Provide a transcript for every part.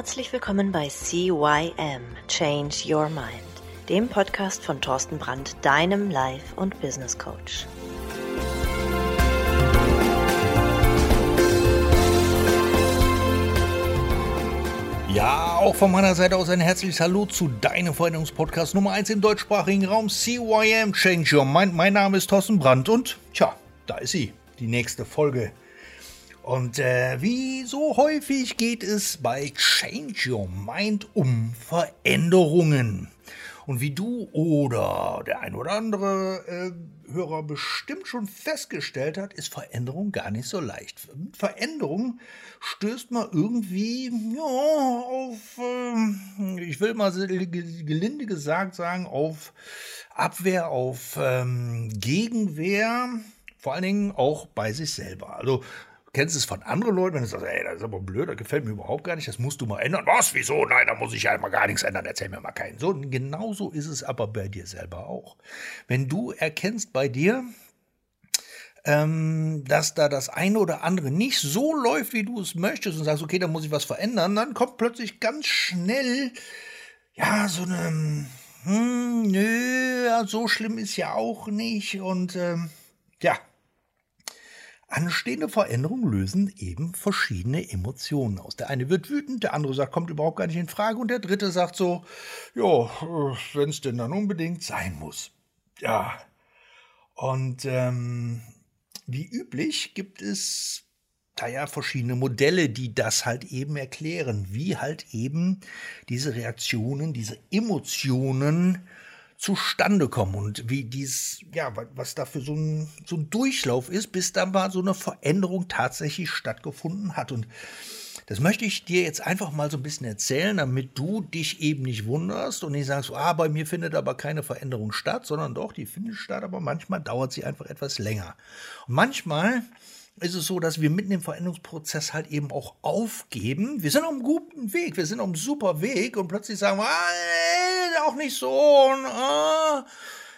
Herzlich willkommen bei CYM Change Your Mind, dem Podcast von Thorsten Brandt, deinem Life- und Business Coach. Ja, auch von meiner Seite aus ein herzliches Hallo zu deinem Veränderungspodcast Nummer 1 im deutschsprachigen Raum CYM Change Your Mind. Mein Name ist Thorsten Brandt und tja, da ist sie, die nächste Folge. Und äh, wie so häufig geht es bei Change Your Mind um Veränderungen. Und wie du oder der ein oder andere äh, Hörer bestimmt schon festgestellt hat, ist Veränderung gar nicht so leicht. Mit Veränderung stößt man irgendwie ja, auf, äh, ich will mal gelinde gesagt sagen, auf Abwehr, auf ähm, Gegenwehr, vor allen Dingen auch bei sich selber. Also kennst es von anderen Leuten, wenn du sagst, ey, das ist aber blöd, das gefällt mir überhaupt gar nicht, das musst du mal ändern. Was, wieso? Nein, da muss ich ja mal gar nichts ändern, erzähl mir mal keinen. So, genauso ist es aber bei dir selber auch. Wenn du erkennst bei dir, ähm, dass da das eine oder andere nicht so läuft, wie du es möchtest und sagst, okay, da muss ich was verändern, dann kommt plötzlich ganz schnell, ja, so eine, hm, nö, so schlimm ist ja auch nicht und, ähm, ja, Anstehende Veränderungen lösen eben verschiedene Emotionen aus. Der eine wird wütend, der andere sagt, kommt überhaupt gar nicht in Frage und der dritte sagt so, ja, wenn es denn dann unbedingt sein muss. Ja. Und ähm, wie üblich gibt es da ja verschiedene Modelle, die das halt eben erklären, wie halt eben diese Reaktionen, diese Emotionen zustande kommen und wie dies, ja, was da für so ein, so ein Durchlauf ist, bis da mal so eine Veränderung tatsächlich stattgefunden hat. Und das möchte ich dir jetzt einfach mal so ein bisschen erzählen, damit du dich eben nicht wunderst und nicht sagst, ah, bei mir findet aber keine Veränderung statt, sondern doch, die findet statt, aber manchmal dauert sie einfach etwas länger. Und manchmal ist es so, dass wir mitten im Veränderungsprozess halt eben auch aufgeben. Wir sind auf einem guten Weg, wir sind auf einem super Weg und plötzlich sagen wir, ah, auch nicht so. Und, ah,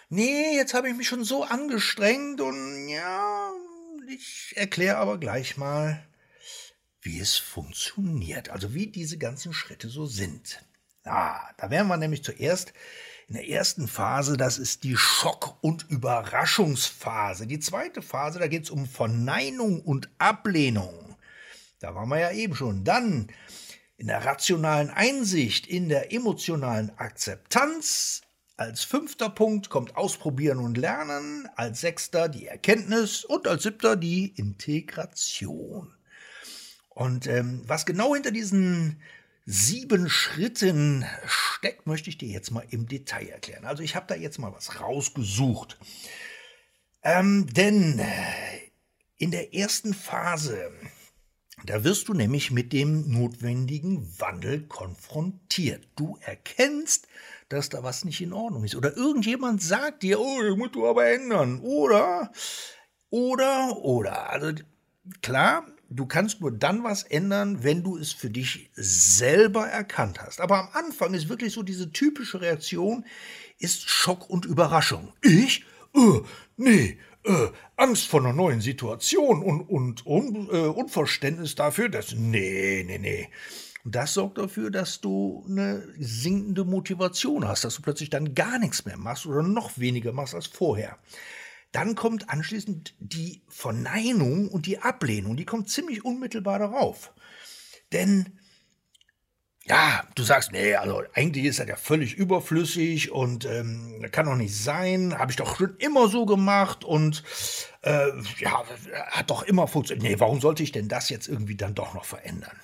nee, jetzt habe ich mich schon so angestrengt und ja, ich erkläre aber gleich mal, wie es funktioniert, also wie diese ganzen Schritte so sind. Ah, da wären wir nämlich zuerst in der ersten Phase, das ist die Schock- und Überraschungsphase. Die zweite Phase, da geht es um Verneinung und Ablehnung. Da waren wir ja eben schon. Dann in der rationalen Einsicht, in der emotionalen Akzeptanz. Als fünfter Punkt kommt Ausprobieren und Lernen. Als sechster die Erkenntnis und als siebter die Integration. Und ähm, was genau hinter diesen sieben Schritten steckt, möchte ich dir jetzt mal im Detail erklären. Also ich habe da jetzt mal was rausgesucht. Ähm, denn in der ersten Phase, da wirst du nämlich mit dem notwendigen Wandel konfrontiert. Du erkennst, dass da was nicht in Ordnung ist. Oder irgendjemand sagt dir, oh, das musst du aber ändern. Oder, oder, oder. Also klar, du kannst nur dann was ändern, wenn du es für dich selber erkannt hast. Aber am Anfang ist wirklich so diese typische Reaktion, ist Schock und Überraschung. Ich? Äh, nee, äh, Angst vor einer neuen Situation und, und, und äh, Unverständnis dafür, dass, nee, nee, nee. Und das sorgt dafür, dass du eine sinkende Motivation hast, dass du plötzlich dann gar nichts mehr machst oder noch weniger machst als vorher. Dann kommt anschließend die Verneinung und die Ablehnung. Die kommt ziemlich unmittelbar darauf. Denn ja, du sagst, nee, also eigentlich ist das ja völlig überflüssig und ähm, kann doch nicht sein, habe ich doch schon immer so gemacht und äh, ja, hat doch immer funktioniert. Nee, warum sollte ich denn das jetzt irgendwie dann doch noch verändern?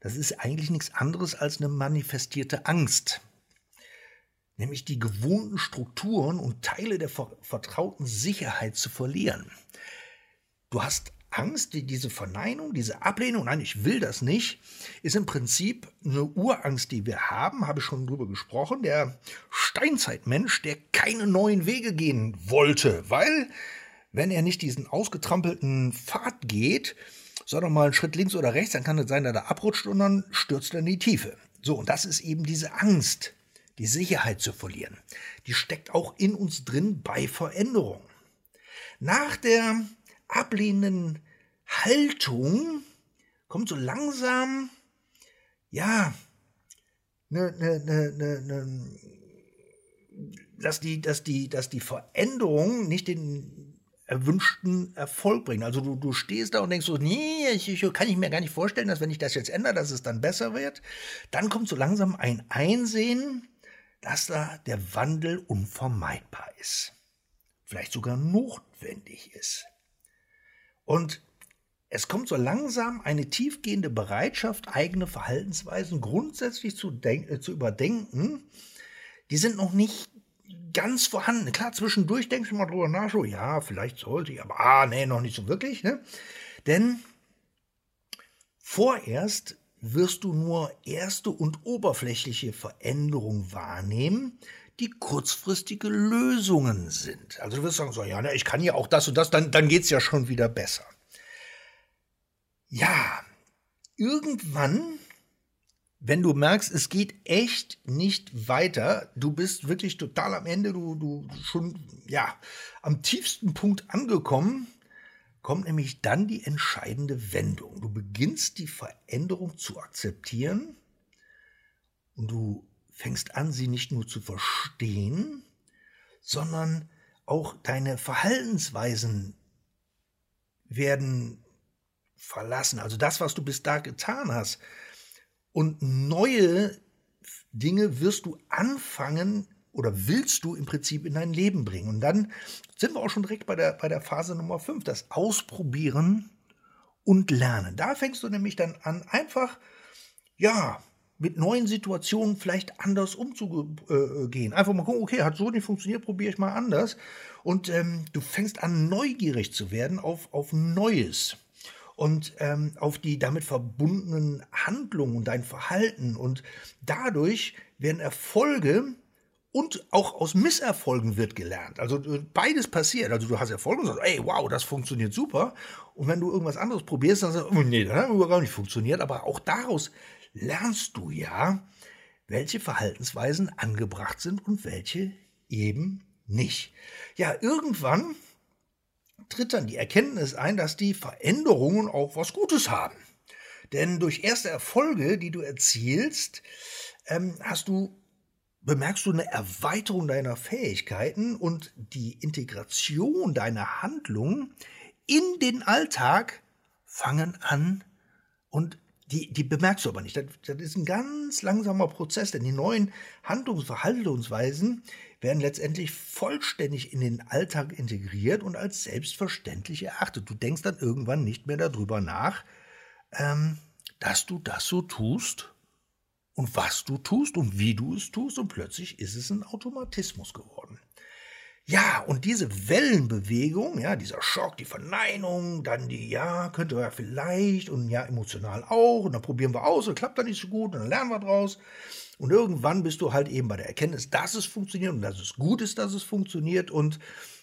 Das ist eigentlich nichts anderes als eine manifestierte Angst nämlich die gewohnten Strukturen und Teile der vertrauten Sicherheit zu verlieren. Du hast Angst, diese Verneinung, diese Ablehnung, nein, ich will das nicht, ist im Prinzip eine Urangst, die wir haben, habe ich schon drüber gesprochen. Der Steinzeitmensch, der keine neuen Wege gehen wollte, weil, wenn er nicht diesen ausgetrampelten Pfad geht, sondern mal einen Schritt links oder rechts, dann kann es sein, dass er abrutscht und dann stürzt er in die Tiefe. So, und das ist eben diese Angst, die Sicherheit zu verlieren. Die steckt auch in uns drin bei Veränderung. Nach der ablehnenden Haltung kommt so langsam ja, ne, ne, ne, ne, ne, dass die, dass die, dass die Veränderung nicht den erwünschten Erfolg bringen. Also du, du stehst da und denkst so, nee, ich, ich, kann ich mir gar nicht vorstellen, dass wenn ich das jetzt ändere, dass es dann besser wird. Dann kommt so langsam ein Einsehen, dass da der Wandel unvermeidbar ist. Vielleicht sogar notwendig ist. Und es kommt so langsam eine tiefgehende Bereitschaft, eigene Verhaltensweisen grundsätzlich zu, äh, zu überdenken. Die sind noch nicht ganz vorhanden. Klar, zwischendurch denkst du mal drüber nach, so, ja, vielleicht sollte ich, aber ah, nee, noch nicht so wirklich. Ne? Denn vorerst wirst du nur erste und oberflächliche Veränderungen wahrnehmen, die kurzfristige Lösungen sind. Also du wirst sagen, so, ja, ne, ich kann ja auch das und das, dann, dann geht es ja schon wieder besser. Ja, irgendwann, wenn du merkst, es geht echt nicht weiter, du bist wirklich total am Ende, du, du schon, ja, am tiefsten Punkt angekommen, kommt nämlich dann die entscheidende Wendung. Du beginnst die Veränderung zu akzeptieren und du fängst an, sie nicht nur zu verstehen, sondern auch deine Verhaltensweisen werden verlassen. Also das, was du bis da getan hast. Und neue Dinge wirst du anfangen oder willst du im Prinzip in dein Leben bringen. Und dann sind wir auch schon direkt bei der, bei der Phase Nummer 5, das Ausprobieren und Lernen. Da fängst du nämlich dann an, einfach, ja, mit neuen Situationen vielleicht anders umzugehen. Einfach mal gucken, okay, hat so nicht funktioniert, probiere ich mal anders. Und ähm, du fängst an, neugierig zu werden auf, auf Neues und ähm, auf die damit verbundenen Handlungen und dein Verhalten. Und dadurch werden Erfolge und auch aus Misserfolgen wird gelernt. Also äh, beides passiert. Also du hast Erfolge und sagst, ey, wow, das funktioniert super. Und wenn du irgendwas anderes probierst, dann sagst du, oh, nee, das hat überhaupt nicht funktioniert. Aber auch daraus lernst du ja, welche Verhaltensweisen angebracht sind und welche eben nicht. Ja, irgendwann tritt dann die Erkenntnis ein, dass die Veränderungen auch was Gutes haben. Denn durch erste Erfolge, die du erzielst, ähm, hast du bemerkst du eine Erweiterung deiner Fähigkeiten und die Integration deiner Handlungen in den Alltag fangen an und die, die bemerkst du aber nicht. Das, das ist ein ganz langsamer Prozess, denn die neuen Handlungs- Verhaltensweisen werden letztendlich vollständig in den Alltag integriert und als selbstverständlich erachtet. Du denkst dann irgendwann nicht mehr darüber nach, ähm, dass du das so tust und was du tust und wie du es tust und plötzlich ist es ein Automatismus geworden. Ja, und diese Wellenbewegung, ja, dieser Schock, die Verneinung, dann die, ja, könnte ja vielleicht und ja, emotional auch und dann probieren wir aus und klappt dann nicht so gut und dann lernen wir draus. Und irgendwann bist du halt eben bei der Erkenntnis, dass es funktioniert und dass es gut ist, dass es funktioniert und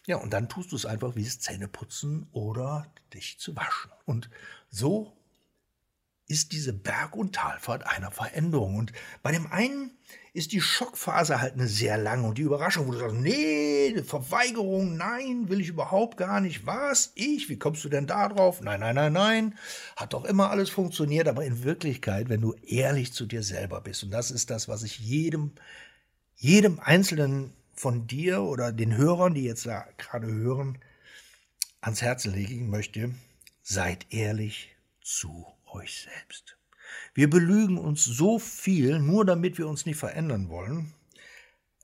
ja, und dann tust du es einfach wie das Zähneputzen oder dich zu waschen. Und so ist diese Berg- und Talfahrt einer Veränderung. Und bei dem einen ist die Schockphase halt eine sehr lange und die Überraschung, wo du sagst, nee, Verweigerung, nein, will ich überhaupt gar nicht. Was? Ich? Wie kommst du denn da drauf? Nein, nein, nein, nein. Hat doch immer alles funktioniert, aber in Wirklichkeit, wenn du ehrlich zu dir selber bist, und das ist das, was ich jedem, jedem Einzelnen von dir oder den Hörern, die jetzt da gerade hören, ans Herz legen möchte, seid ehrlich zu euch selbst. Wir belügen uns so viel, nur damit wir uns nicht verändern wollen.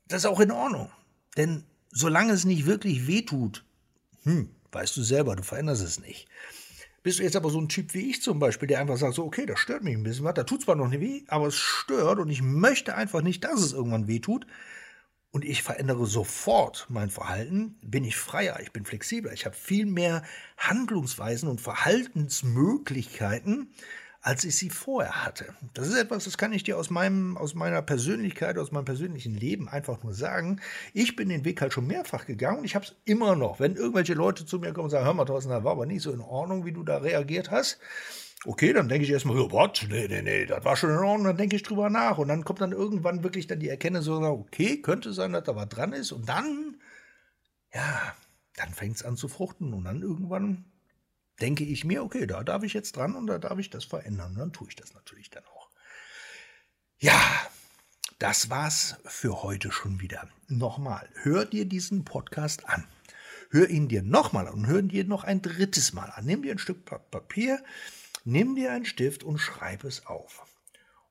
Das ist auch in Ordnung. Denn solange es nicht wirklich wehtut, hm, weißt du selber, du veränderst es nicht. Bist du jetzt aber so ein Typ wie ich zum Beispiel, der einfach sagt, so, okay, das stört mich ein bisschen was, da tut zwar noch nicht weh, aber es stört und ich möchte einfach nicht, dass es irgendwann weh tut, und ich verändere sofort mein Verhalten, bin ich freier, ich bin flexibler, ich habe viel mehr Handlungsweisen und Verhaltensmöglichkeiten, als ich sie vorher hatte. Das ist etwas, das kann ich dir aus meinem, aus meiner Persönlichkeit, aus meinem persönlichen Leben einfach nur sagen. Ich bin den Weg halt schon mehrfach gegangen und ich habe es immer noch. Wenn irgendwelche Leute zu mir kommen und sagen, hör mal, Thorsten, das war aber nicht so in Ordnung, wie du da reagiert hast, Okay, dann denke ich erstmal, oh, was? Nee, nee, nee, das war schon in Ordnung, dann denke ich drüber nach. Und dann kommt dann irgendwann wirklich dann die Erkenntnis, okay, könnte sein, dass da was dran ist. Und dann, ja, dann fängt es an zu fruchten. Und dann irgendwann denke ich mir, okay, da darf ich jetzt dran und da darf ich das verändern. Und dann tue ich das natürlich dann auch. Ja, das war's für heute schon wieder. Nochmal, hör dir diesen Podcast an. Hör ihn dir nochmal an und hör ihn dir noch ein drittes Mal an. Nimm dir ein Stück Papier, nimm dir einen Stift und schreib es auf.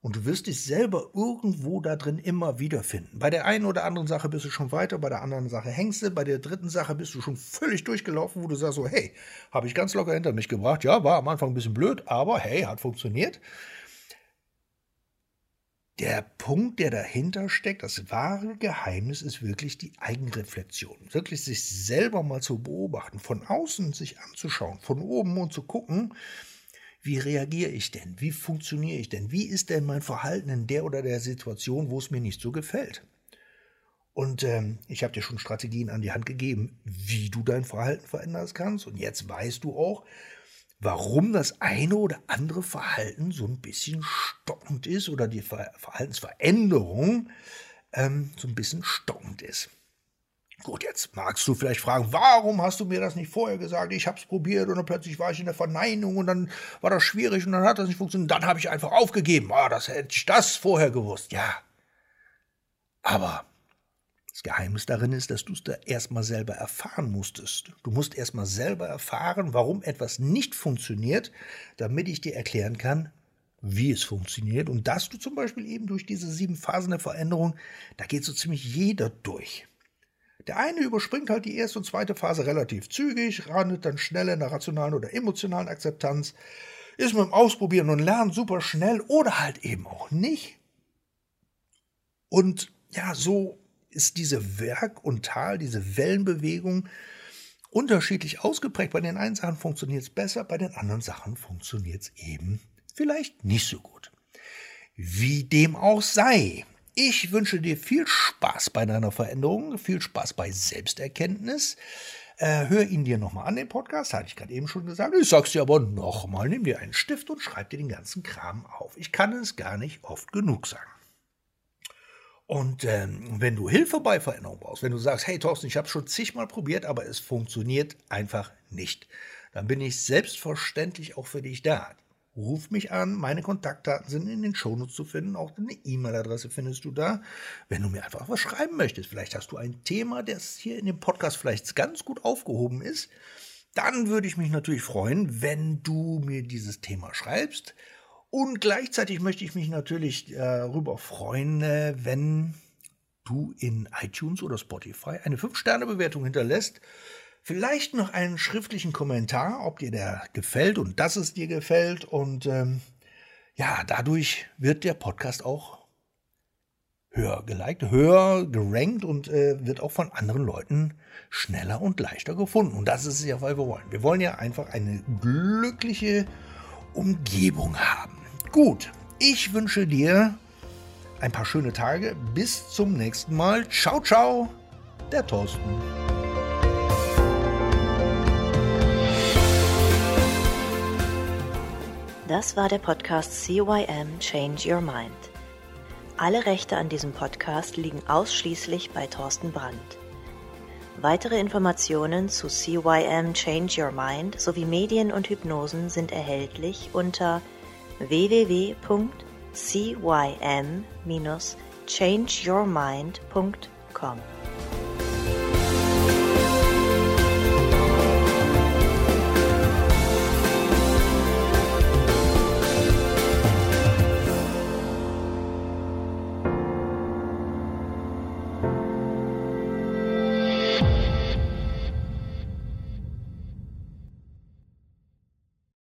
Und du wirst dich selber irgendwo da drin immer wiederfinden. Bei der einen oder anderen Sache bist du schon weiter, bei der anderen Sache hängst du, bei der dritten Sache bist du schon völlig durchgelaufen, wo du sagst so, hey, habe ich ganz locker hinter mich gebracht. Ja, war am Anfang ein bisschen blöd, aber hey, hat funktioniert. Der Punkt, der dahinter steckt, das wahre Geheimnis ist wirklich die Eigenreflexion. Wirklich sich selber mal zu beobachten, von außen sich anzuschauen, von oben und zu gucken, wie reagiere ich denn? Wie funktioniere ich denn? Wie ist denn mein Verhalten in der oder der Situation, wo es mir nicht so gefällt? Und ähm, ich habe dir schon Strategien an die Hand gegeben, wie du dein Verhalten verändern kannst. Und jetzt weißt du auch, warum das eine oder andere Verhalten so ein bisschen stockend ist oder die Verhaltensveränderung ähm, so ein bisschen stockend ist. Gut, jetzt magst du vielleicht fragen, warum hast du mir das nicht vorher gesagt? Ich habe es probiert und dann plötzlich war ich in der Verneinung und dann war das schwierig und dann hat das nicht funktioniert. Dann habe ich einfach aufgegeben. Ah, das hätte ich das vorher gewusst. Ja. Aber das Geheimnis darin ist, dass du es da erstmal selber erfahren musstest. Du musst erstmal selber erfahren, warum etwas nicht funktioniert, damit ich dir erklären kann, wie es funktioniert. Und dass du zum Beispiel eben durch diese sieben Phasen der Veränderung, da geht so ziemlich jeder durch. Der eine überspringt halt die erste und zweite Phase relativ zügig, randet dann schnell in der rationalen oder emotionalen Akzeptanz, ist mit dem Ausprobieren und Lernen super schnell oder halt eben auch nicht. Und ja, so ist diese Werk- und Tal, diese Wellenbewegung unterschiedlich ausgeprägt. Bei den einen Sachen funktioniert es besser, bei den anderen Sachen funktioniert es eben vielleicht nicht so gut. Wie dem auch sei. Ich wünsche dir viel Spaß bei deiner Veränderung, viel Spaß bei Selbsterkenntnis. Äh, hör ihn dir nochmal an, den Podcast, hatte ich gerade eben schon gesagt. Ich sag's dir aber nochmal, nimm dir einen Stift und schreib dir den ganzen Kram auf. Ich kann es gar nicht oft genug sagen. Und ähm, wenn du Hilfe bei Veränderung brauchst, wenn du sagst, hey Thorsten, ich habe schon zigmal probiert, aber es funktioniert einfach nicht, dann bin ich selbstverständlich auch für dich da. Ruf mich an, meine Kontaktdaten sind in den Shownotes zu finden, auch eine E-Mail-Adresse findest du da. Wenn du mir einfach was schreiben möchtest, vielleicht hast du ein Thema, das hier in dem Podcast vielleicht ganz gut aufgehoben ist, dann würde ich mich natürlich freuen, wenn du mir dieses Thema schreibst und gleichzeitig möchte ich mich natürlich darüber freuen, äh, wenn du in iTunes oder Spotify eine 5-Sterne-Bewertung hinterlässt. Vielleicht noch einen schriftlichen Kommentar, ob dir der gefällt und dass es dir gefällt. Und ähm, ja, dadurch wird der Podcast auch höher geliked, höher gerankt und äh, wird auch von anderen Leuten schneller und leichter gefunden. Und das ist es ja, weil wir wollen. Wir wollen ja einfach eine glückliche Umgebung haben. Gut, ich wünsche dir ein paar schöne Tage. Bis zum nächsten Mal. Ciao, ciao, der Thorsten. Das war der Podcast CYM Change Your Mind. Alle Rechte an diesem Podcast liegen ausschließlich bei Thorsten Brandt. Weitere Informationen zu CYM Change Your Mind sowie Medien und Hypnosen sind erhältlich unter www.cym-changeyourmind.com.